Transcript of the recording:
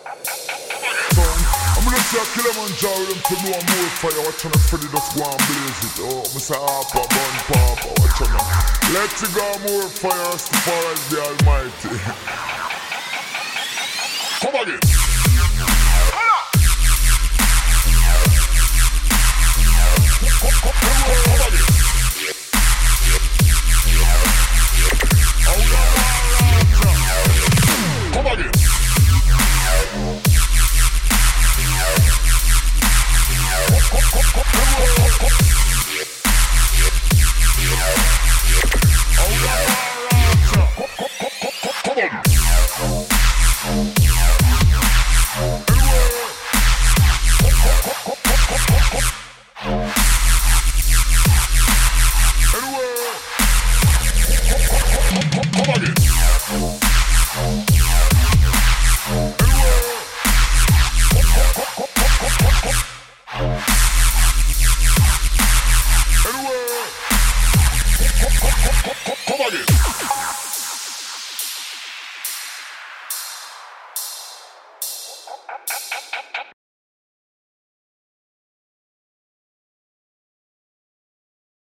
fire, watch on Freddy just go and to do a more fire, watching a pretty dust one blaze it. Oh, Mr. Harper, Bun Papa, watch on Let it go more fire, Rastafari is the Almighty. Come again. Come Cop.